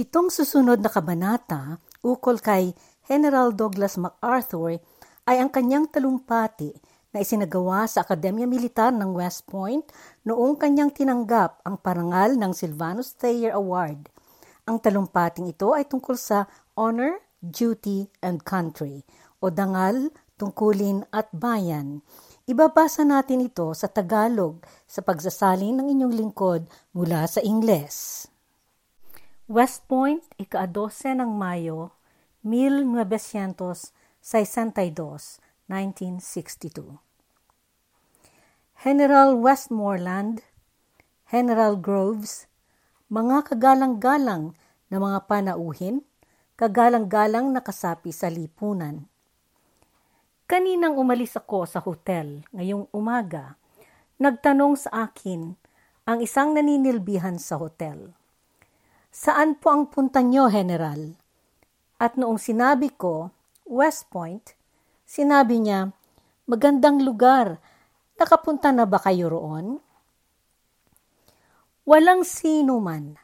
Itong susunod na kabanata, ukol kay General Douglas MacArthur, ay ang kanyang talumpati na isinagawa sa Akademya Militar ng West Point noong kanyang tinanggap ang parangal ng Silvanus Thayer Award. Ang talumpating ito ay tungkol sa honor, duty, and country o dangal, tungkulin at bayan. Ibabasa natin ito sa Tagalog sa pagsasalin ng inyong lingkod mula sa Ingles. West Point, ika-12 ng Mayo, 1962, 1962. General Westmoreland, General Groves, mga kagalang-galang na mga panauhin, kagalang-galang na kasapi sa lipunan. Kaninang umalis ako sa hotel ngayong umaga, nagtanong sa akin ang isang naninilbihan sa hotel. Saan po ang punta niyo, General? At noong sinabi ko, West Point, sinabi niya, magandang lugar, nakapunta na ba kayo roon? Walang sino man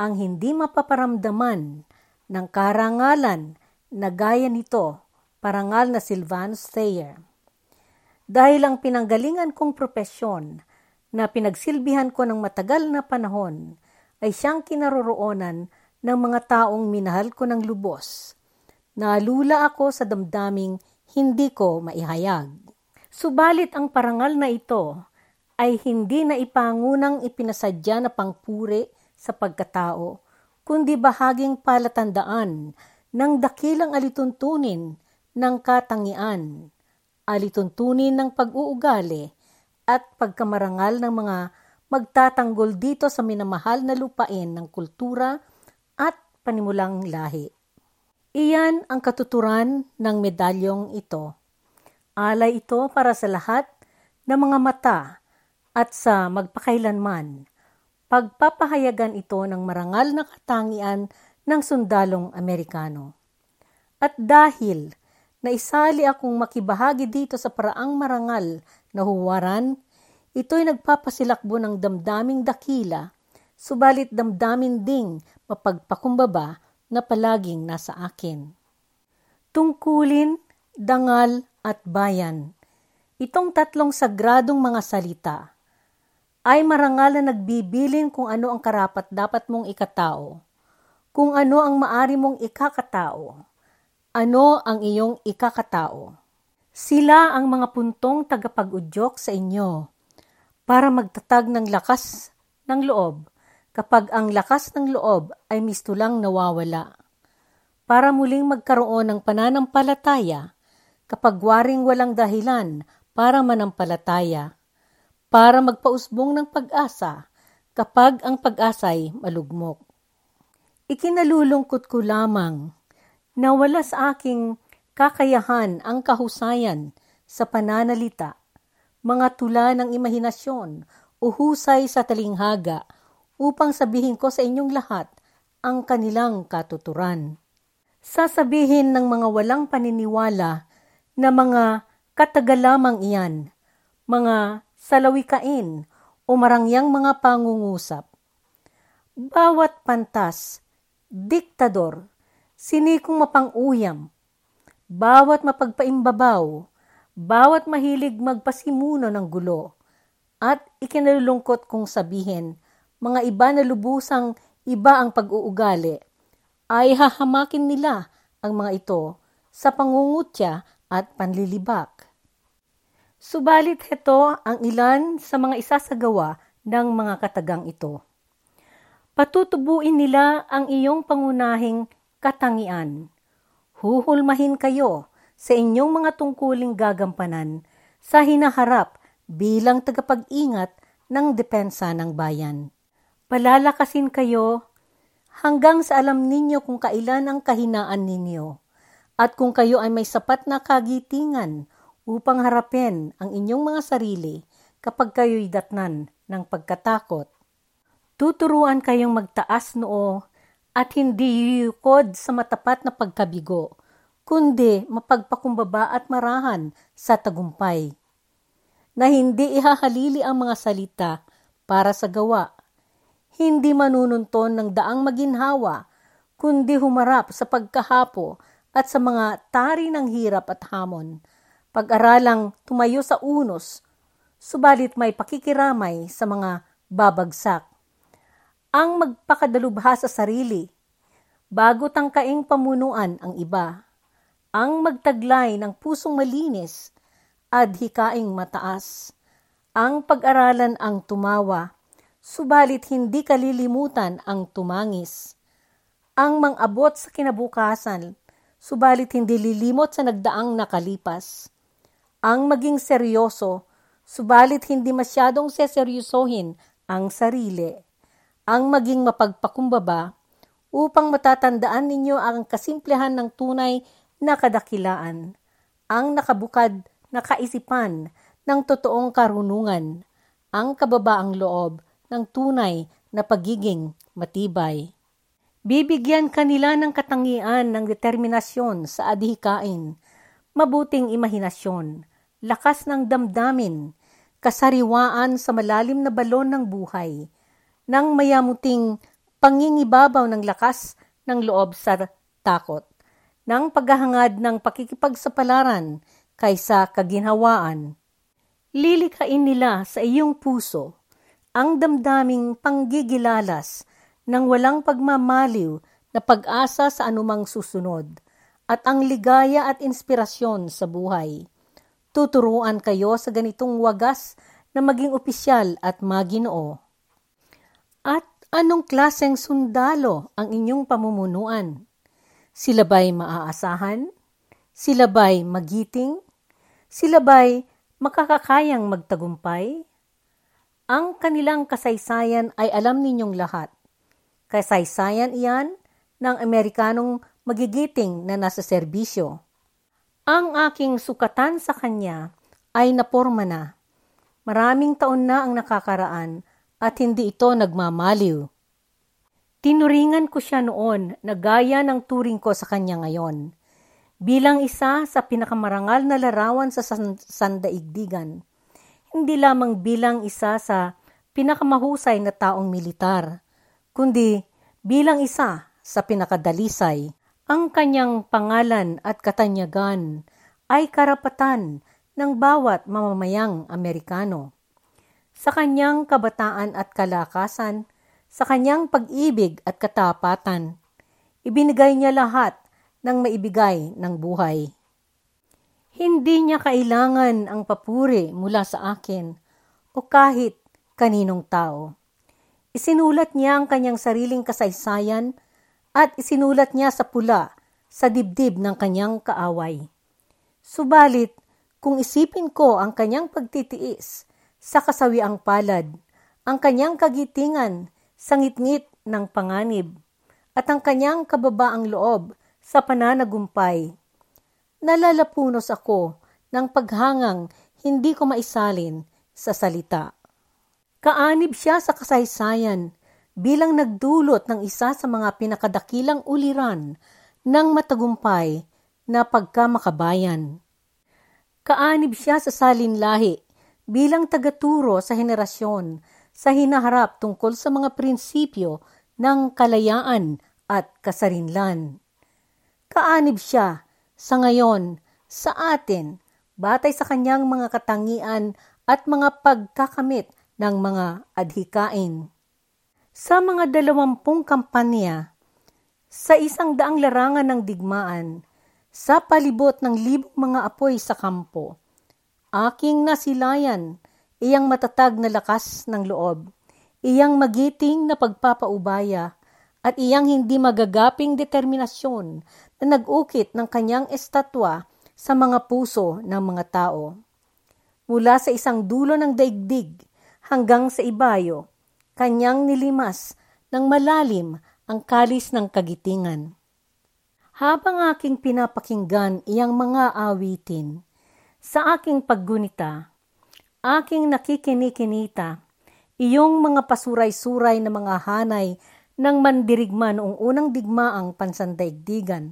ang hindi mapaparamdaman ng karangalan na gaya nito, parangal na Silvanus Thayer. Dahil ang pinanggalingan kong propesyon na pinagsilbihan ko ng matagal na panahon ay siyang kinaroroonan ng mga taong minahal ko ng lubos. Naalula ako sa damdaming hindi ko maihayag. Subalit ang parangal na ito ay hindi na ipangunang ipinasadya na pangpuri sa pagkatao, kundi bahaging palatandaan ng dakilang alituntunin ng katangian, alituntunin ng pag-uugali at pagkamarangal ng mga magtatanggol dito sa minamahal na lupain ng kultura at panimulang lahi. Iyan ang katuturan ng medalyong ito. Alay ito para sa lahat ng mga mata at sa magpakailanman. Pagpapahayagan ito ng marangal na katangian ng sundalong Amerikano. At dahil naisali akong makibahagi dito sa paraang marangal na huwaran, ito'y nagpapasilakbo ng damdaming dakila, subalit damdamin ding mapagpakumbaba na palaging nasa akin. Tungkulin, dangal at bayan. Itong tatlong sagradong mga salita – ay marangal na nagbibilin kung ano ang karapat dapat mong ikatao, kung ano ang maari mong ikakatao, ano ang iyong ikakatao. Sila ang mga puntong tagapag-udyok sa inyo para magtatag ng lakas ng loob kapag ang lakas ng loob ay mistulang nawawala. Para muling magkaroon ng pananampalataya kapag waring walang dahilan para manampalataya para magpausbong ng pag-asa kapag ang pag-asa'y malugmok. Ikinalulungkot ko lamang na wala sa aking kakayahan ang kahusayan sa pananalita, mga tula ng imahinasyon o husay sa talinghaga upang sabihin ko sa inyong lahat ang kanilang katuturan. Sasabihin ng mga walang paniniwala na mga katagalamang iyan, mga salawikain o marangyang mga pangungusap. Bawat pantas, diktador, sinikong mapanguyam, bawat mapagpaimbabaw, bawat mahilig magpasimuno ng gulo, at ikinalulungkot kong sabihin, mga iba na lubusang iba ang pag-uugali, ay hahamakin nila ang mga ito sa pangungutya at panlilibak. Subalit heto ang ilan sa mga isasagawa ng mga katagang ito. Patutubuin nila ang iyong pangunahing katangian. Huhulmahin kayo sa inyong mga tungkuling gagampanan sa hinaharap bilang tagapag-ingat ng depensa ng bayan. Palalakasin kayo hanggang sa alam ninyo kung kailan ang kahinaan ninyo at kung kayo ay may sapat na kagitingan upang harapin ang inyong mga sarili kapag kayo'y datnan ng pagkatakot. Tuturuan kayong magtaas noo at hindi yuyukod sa matapat na pagkabigo, kundi mapagpakumbaba at marahan sa tagumpay. Na hindi ihahalili ang mga salita para sa gawa, hindi manununton ng daang maginhawa, kundi humarap sa pagkahapo at sa mga tari ng hirap at hamon. Pag-aralang tumayo sa unos, subalit may pakikiramay sa mga babagsak. Ang magpakadalubha sa sarili, bago tangkaing pamunuan ang iba. Ang magtaglay ng pusong malinis, adhikaing mataas. Ang pag-aralan ang tumawa, subalit hindi kalilimutan ang tumangis. Ang mang-abot sa kinabukasan, subalit hindi lilimot sa nagdaang nakalipas. Ang maging seryoso, subalit hindi masyadong seseryosohin ang sarili. Ang maging mapagpakumbaba, upang matatandaan ninyo ang kasimplehan ng tunay na kadakilaan, ang nakabukad na kaisipan ng totoong karunungan, ang kababaang loob ng tunay na pagiging matibay. Bibigyan kanila ng katangian ng determinasyon sa adhikain, mabuting imahinasyon, lakas ng damdamin, kasariwaan sa malalim na balon ng buhay, ng mayamuting pangingibabaw ng lakas ng loob sa takot, ng paghahangad ng pakikipagsapalaran kaysa kaginhawaan. Lilikain nila sa iyong puso ang damdaming panggigilalas ng walang pagmamaliw na pag-asa sa anumang susunod at ang ligaya at inspirasyon sa buhay. Tuturuan kayo sa ganitong wagas na maging opisyal at maginoo. At anong klaseng sundalo ang inyong pamumunuan? Sila ba'y maaasahan? Sila ba'y magiting? Sila ba'y makakakayang magtagumpay? Ang kanilang kasaysayan ay alam ninyong lahat Kasaysayan iyan ng Amerikanong magigiting na nasa serbisyo. Ang aking sukatan sa kanya ay naporma na. Maraming taon na ang nakakaraan at hindi ito nagmamaliw. Tinuringan ko siya noon na gaya ng turing ko sa kanya ngayon. Bilang isa sa pinakamarangal na larawan sa sandaigdigan, hindi lamang bilang isa sa pinakamahusay na taong militar, kundi bilang isa sa pinakadalisay. Ang kanyang pangalan at katanyagan ay karapatan ng bawat mamamayang Amerikano. Sa kanyang kabataan at kalakasan, sa kanyang pag-ibig at katapatan, ibinigay niya lahat ng maibigay ng buhay. Hindi niya kailangan ang papuri mula sa akin o kahit kaninong tao. Isinulat niya ang kanyang sariling kasaysayan at isinulat niya sa pula sa dibdib ng kanyang kaaway. Subalit, kung isipin ko ang kanyang pagtitiis sa kasawiang palad, ang kanyang kagitingan sa ngitngit ng panganib, at ang kanyang kababaang loob sa pananagumpay, nalalapunos ako ng paghangang hindi ko maisalin sa salita. Kaanib siya sa kasaysayan bilang nagdulot ng isa sa mga pinakadakilang uliran ng matagumpay na pagkamakabayan. Kaanib siya sa salinlahi bilang tagaturo sa henerasyon sa hinaharap tungkol sa mga prinsipyo ng kalayaan at kasarinlan. Kaanib siya sa ngayon sa atin batay sa kanyang mga katangian at mga pagkakamit ng mga adhikain. Sa mga dalawampung kampanya, sa isang daang larangan ng digmaan, sa palibot ng libong mga apoy sa kampo, aking nasilayan, iyang matatag na lakas ng loob, iyang magiting na pagpapaubaya, at iyang hindi magagaping determinasyon na nag-ukit ng kanyang estatwa sa mga puso ng mga tao. Mula sa isang dulo ng daigdig, hanggang sa ibayo, kanyang nilimas ng malalim ang kalis ng kagitingan. Habang aking pinapakinggan iyang mga awitin, sa aking paggunita, aking nakikinikinita, iyong mga pasuray-suray na mga hanay ng mandirigma noong unang digmaang pansandaigdigan.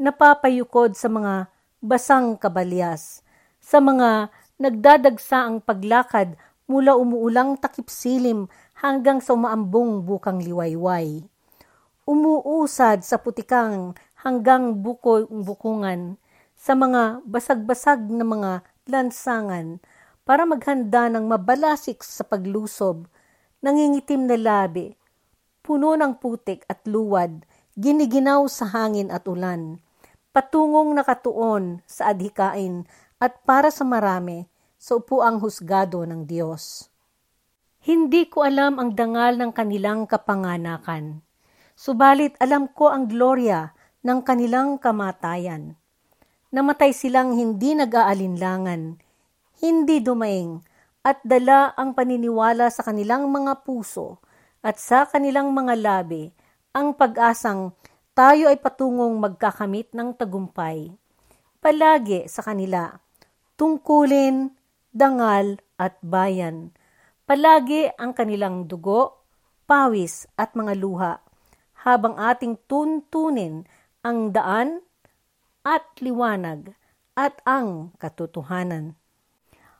Napapayukod sa mga basang kabalyas, sa mga nagdadagsa ang paglakad mula umuulang takip silim hanggang sa umaambong bukang liwayway. umuusad sa putikang hanggang buko-bukungan sa mga basag-basag na mga lansangan para maghanda ng mabalasik sa paglusob, nangingitim na labi, puno ng putik at luwad, giniginaw sa hangin at ulan, patungong nakatuon sa adhikain at para sa marami sa upuang husgado ng Diyos. Hindi ko alam ang dangal ng kanilang kapanganakan, subalit alam ko ang gloria ng kanilang kamatayan. Namatay silang hindi nag-aalinlangan, hindi dumaing, at dala ang paniniwala sa kanilang mga puso at sa kanilang mga labi ang pag-asang tayo ay patungong magkakamit ng tagumpay. Palagi sa kanila, tungkulin, dangal at bayan. Palagi ang kanilang dugo, pawis at mga luha, habang ating tuntunin ang daan at liwanag at ang katotohanan.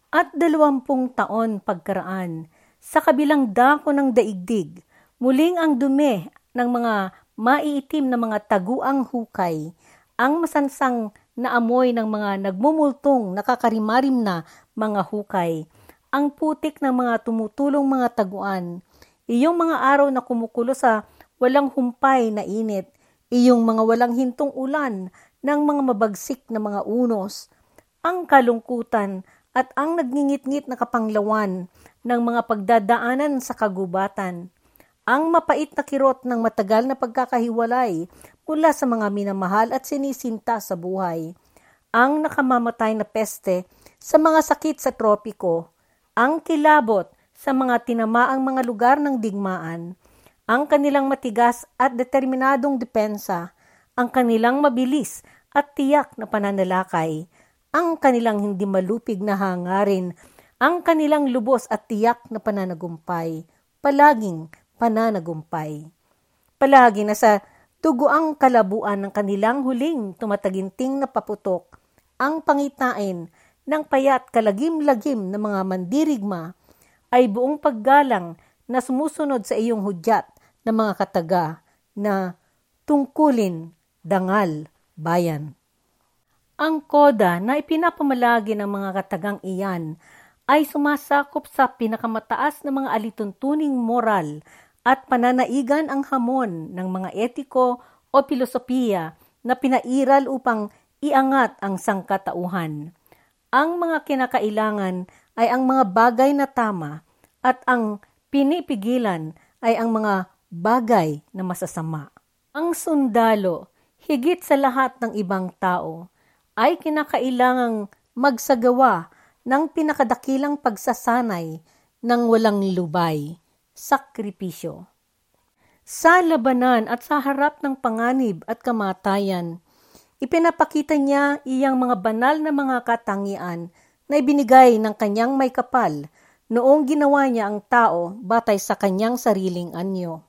At dalawampung taon pagkaraan, sa kabilang dako ng daigdig, muling ang dumi ng mga maiitim na mga taguang hukay, ang masansang na amoy ng mga nagmumultong nakakarimarim na mga hukay, ang putik ng mga tumutulong mga taguan, iyong mga araw na kumukulo sa walang humpay na init, iyong mga walang hintong ulan ng mga mabagsik na mga unos, ang kalungkutan at ang nagngingit-ngit na kapanglawan ng mga pagdadaanan sa kagubatan, ang mapait na kirot ng matagal na pagkakahiwalay mula sa mga minamahal at sinisinta sa buhay, ang nakamamatay na peste sa mga sakit sa tropiko, ang kilabot sa mga tinamaang mga lugar ng digmaan, ang kanilang matigas at determinadong depensa, ang kanilang mabilis at tiyak na pananalakay, ang kanilang hindi malupig na hangarin, ang kanilang lubos at tiyak na pananagumpay, palaging pananagumpay. Palagi na sa tuguang kalabuan ng kanilang huling tumataginting na paputok, ang pangitain ng payat kalagim-lagim ng mga mandirigma ay buong paggalang na sumusunod sa iyong hudyat ng mga kataga na tungkulin, dangal, bayan. Ang koda na ipinapamalagi ng mga katagang iyan ay sumasakop sa pinakamataas na mga alituntuning moral at pananaigan ang hamon ng mga etiko o filosofiya na pinairal upang iangat ang sangkatauhan. Ang mga kinakailangan ay ang mga bagay na tama at ang pinipigilan ay ang mga bagay na masasama. Ang sundalo higit sa lahat ng ibang tao, ay kinakailangang magsagawa ng pinakadakilang pagsasanay ng walang lubay, sakripisyo. Sa labanan at sa harap ng panganib at kamatayan, ipinapakita niya iyang mga banal na mga katangian na ibinigay ng kanyang may kapal noong ginawa niya ang tao batay sa kanyang sariling anyo.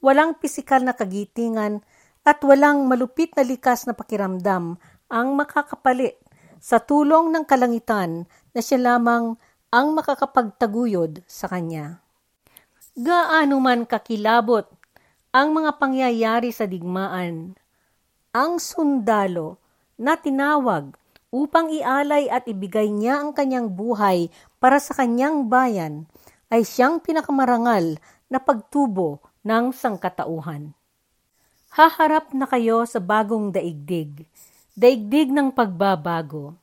Walang pisikal na kagitingan at walang malupit na likas na pakiramdam ang makakapalit sa tulong ng kalangitan na siya lamang ang makakapagtaguyod sa kanya. Gaano man kakilabot ang mga pangyayari sa digmaan, ang sundalo na tinawag upang ialay at ibigay niya ang kanyang buhay para sa kanyang bayan ay siyang pinakamarangal na pagtubo ng sangkatauhan. Haharap na kayo sa bagong daigdig, daigdig ng pagbabago.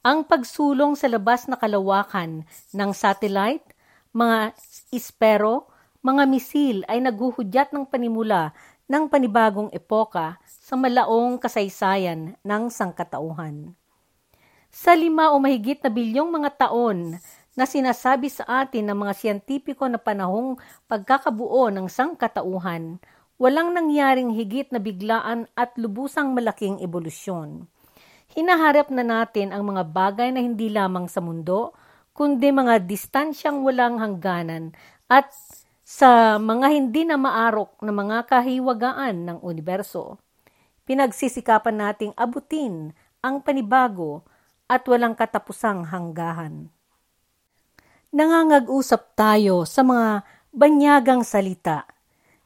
Ang pagsulong sa labas na kalawakan ng satellite, mga ispero, mga misil ay naguhudyat ng panimula ng panibagong epoka sa malaong kasaysayan ng sangkatauhan. Sa lima o mahigit na bilyong mga taon na sinasabi sa atin ng mga siyentipiko na panahong pagkakabuo ng sangkatauhan, walang nangyaring higit na biglaan at lubusang malaking ebolusyon. Hinaharap na natin ang mga bagay na hindi lamang sa mundo, kundi mga distansyang walang hangganan at sa mga hindi na maarok na mga kahiwagaan ng universo. Pinagsisikapan nating abutin ang panibago at walang katapusang hanggahan. Nangangag-usap tayo sa mga banyagang salita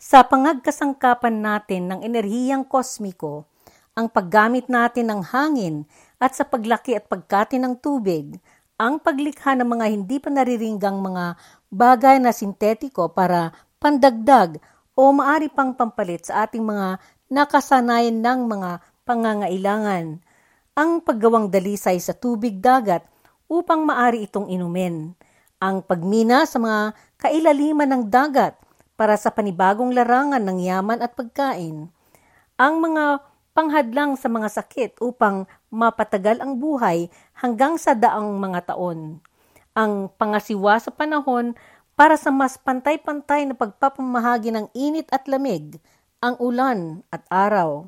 Sa pangagkasangkapan natin ng enerhiyang kosmiko, ang paggamit natin ng hangin at sa paglaki at pagkati ng tubig, ang paglikha ng mga hindi pa nariringgang mga bagay na sintetiko para pandagdag o maari pang pampalit sa ating mga nakasanayan ng mga pangangailangan. Ang paggawang dalisay sa tubig dagat upang maari itong inumin. Ang pagmina sa mga kailaliman ng dagat para sa panibagong larangan ng yaman at pagkain, ang mga panghadlang sa mga sakit upang mapatagal ang buhay hanggang sa daang mga taon, ang pangasiwa sa panahon para sa mas pantay-pantay na pagpapamahagi ng init at lamig, ang ulan at araw,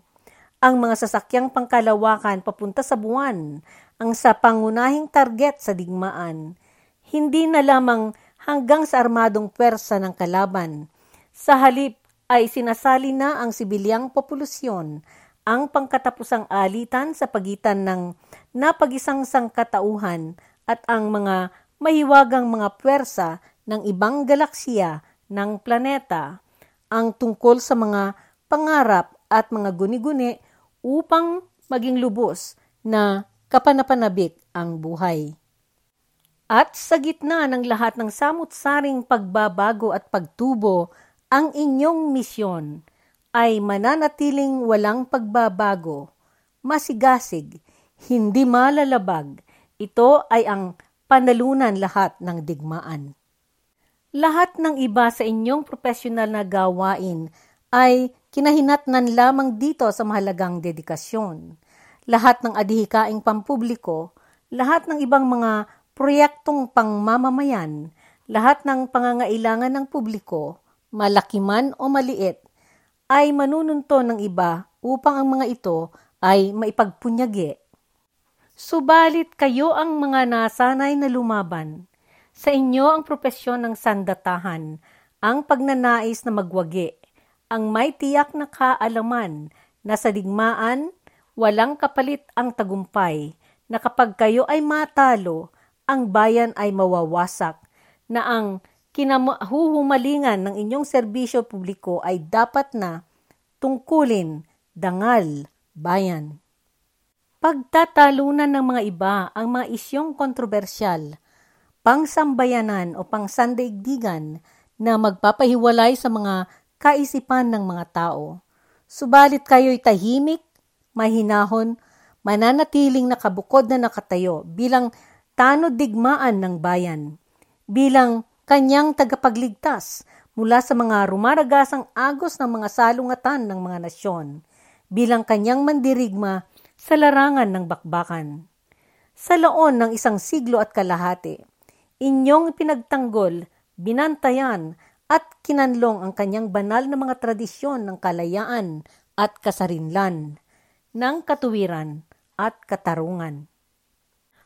ang mga sasakyang pangkalawakan papunta sa buwan, ang sa pangunahing target sa digmaan, hindi na lamang hanggang sa armadong pwersa ng kalaban, sa halip ay sinasali na ang sibilyang populasyon, ang pangkatapusang alitan sa pagitan ng napag-isang sangkatauhan at ang mga mahiwagang mga puwersa ng ibang galaksiya ng planeta, ang tungkol sa mga pangarap at mga guni-guni upang maging lubos na kapanapanabik ang buhay. At sa gitna ng lahat ng samut-saring pagbabago at pagtubo ang inyong misyon ay mananatiling walang pagbabago, masigasig, hindi malalabag. Ito ay ang panalunan lahat ng digmaan. Lahat ng iba sa inyong profesional na gawain ay kinahinatnan lamang dito sa mahalagang dedikasyon. Lahat ng adihikaing pampubliko, lahat ng ibang mga proyektong pangmamamayan, lahat ng pangangailangan ng publiko, malaki man o maliit, ay manununto ng iba upang ang mga ito ay maipagpunyagi. Subalit kayo ang mga nasanay na lumaban. Sa inyo ang propesyon ng sandatahan, ang pagnanais na magwagi, ang may tiyak na kaalaman na sa digmaan, walang kapalit ang tagumpay, na kapag kayo ay matalo, ang bayan ay mawawasak, na ang kinahuhumalingan ng inyong serbisyo publiko ay dapat na tungkulin, dangal, bayan. Pagtatalunan ng mga iba ang mga isyong kontrobersyal, pangsambayanan o pangsandaigdigan na magpapahiwalay sa mga kaisipan ng mga tao. Subalit kayo'y tahimik, mahinahon, mananatiling nakabukod na nakatayo bilang tanod digmaan ng bayan, bilang kanyang tagapagligtas mula sa mga rumaragasang agos ng mga salungatan ng mga nasyon bilang kanyang mandirigma sa larangan ng bakbakan. Sa laon ng isang siglo at kalahati, inyong pinagtanggol, binantayan at kinanlong ang kanyang banal na mga tradisyon ng kalayaan at kasarinlan, ng katuwiran at katarungan.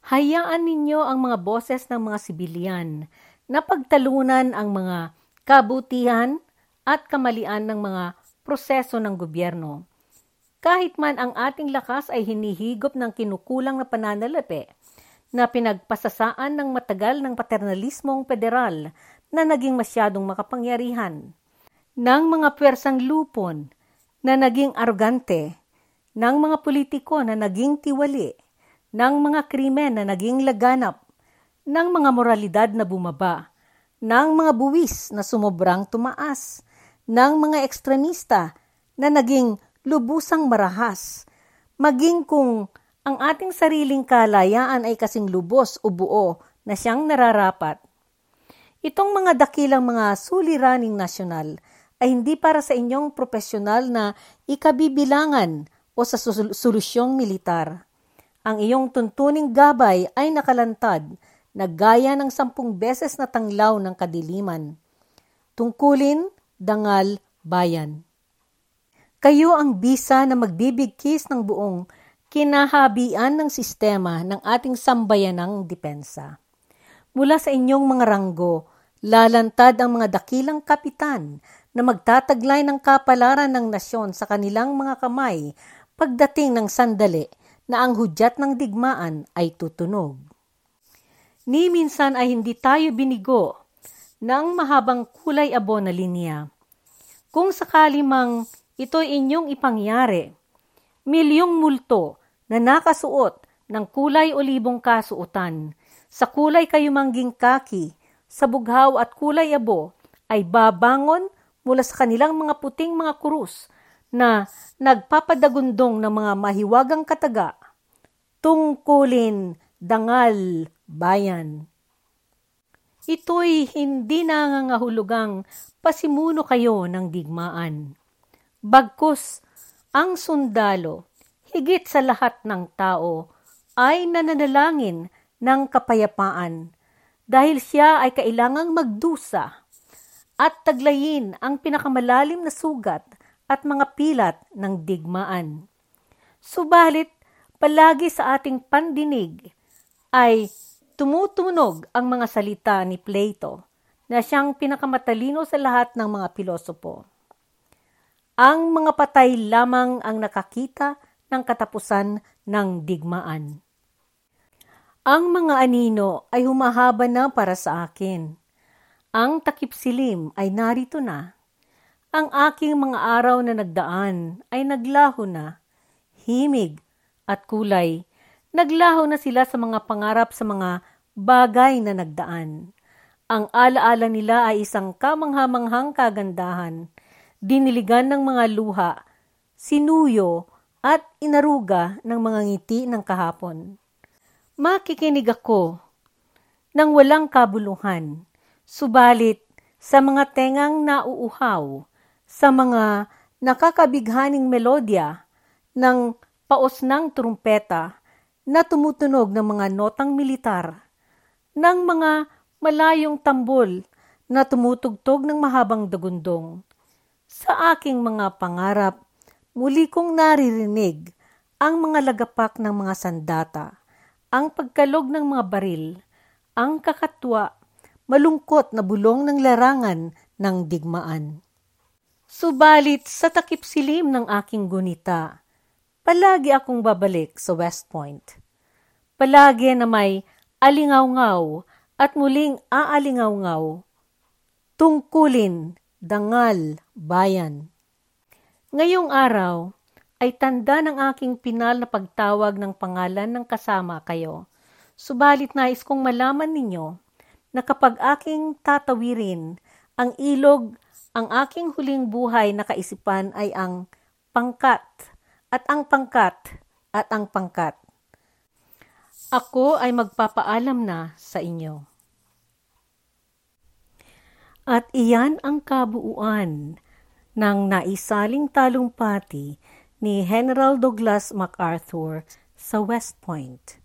Hayaan ninyo ang mga boses ng mga sibilyan na pagtalunan ang mga kabutihan at kamalian ng mga proseso ng gobyerno. Kahit man ang ating lakas ay hinihigop ng kinukulang na pananalapi na pinagpasasaan ng matagal ng paternalismong federal na naging masyadong makapangyarihan, ng mga pwersang lupon na naging arugante, ng mga politiko na naging tiwali, ng mga krimen na naging laganap, ng mga moralidad na bumaba, ng mga buwis na sumobrang tumaas, ng mga ekstremista na naging lubusang marahas, maging kung ang ating sariling kalayaan ay kasing lubos o buo na siyang nararapat. Itong mga dakilang mga suliraning nasyonal ay hindi para sa inyong profesional na ikabibilangan o sa solusyong militar. Ang iyong tuntuning gabay ay nakalantad na gaya ng sampung beses na tanglaw ng kadiliman. Tungkulin, dangal, bayan. Kayo ang bisa na magbibigkis ng buong kinahabian ng sistema ng ating sambayanang depensa. Mula sa inyong mga ranggo, lalantad ang mga dakilang kapitan na magtataglay ng kapalaran ng nasyon sa kanilang mga kamay pagdating ng sandali na ang hudyat ng digmaan ay tutunog. Ni minsan ay hindi tayo binigo ng mahabang kulay abo na linya. Kung sakali mang ito'y inyong ipangyari, milyong multo na nakasuot ng kulay olibong kasuotan, sa kulay kayumangging kaki, sa bughaw at kulay abo, ay babangon mula sa kanilang mga puting mga kurus na nagpapadagundong ng mga mahiwagang kataga, tungkulin, dangal, bayan. Ito'y hindi nangangahulugang pasimuno kayo ng digmaan. Bagkus, ang sundalo, higit sa lahat ng tao, ay nananalangin ng kapayapaan dahil siya ay kailangang magdusa at taglayin ang pinakamalalim na sugat at mga pilat ng digmaan. Subalit, palagi sa ating pandinig ay tumutunog ang mga salita ni Plato na siyang pinakamatalino sa lahat ng mga pilosopo. Ang mga patay lamang ang nakakita ng katapusan ng digmaan. Ang mga anino ay humahaba na para sa akin. Ang takip silim ay narito na ang aking mga araw na nagdaan ay naglaho na, himig at kulay. Naglaho na sila sa mga pangarap sa mga bagay na nagdaan. Ang alaala nila ay isang kamanghamanghang kagandahan, diniligan ng mga luha, sinuyo at inaruga ng mga ngiti ng kahapon. Makikinig ako ng walang kabuluhan, subalit sa mga tengang nauuhaw, sa mga nakakabighaning melodya ng paos ng trumpeta na tumutunog ng mga notang militar, ng mga malayong tambol na tumutugtog ng mahabang dagundong. Sa aking mga pangarap, muli kong naririnig ang mga lagapak ng mga sandata, ang pagkalog ng mga baril, ang kakatwa, malungkot na bulong ng larangan ng digmaan. Subalit sa takip silim ng aking gunita, palagi akong babalik sa West Point. Palagi na may alingaw-ngaw at muling aalingaw-ngaw, tungkulin, dangal, bayan. Ngayong araw ay tanda ng aking pinal na pagtawag ng pangalan ng kasama kayo. Subalit nais kong malaman ninyo na kapag aking tatawirin ang ilog ang aking huling buhay na kaisipan ay ang pangkat at ang pangkat at ang pangkat. Ako ay magpapaalam na sa inyo. At iyan ang kabuuan ng naisaling talumpati ni General Douglas MacArthur sa West Point.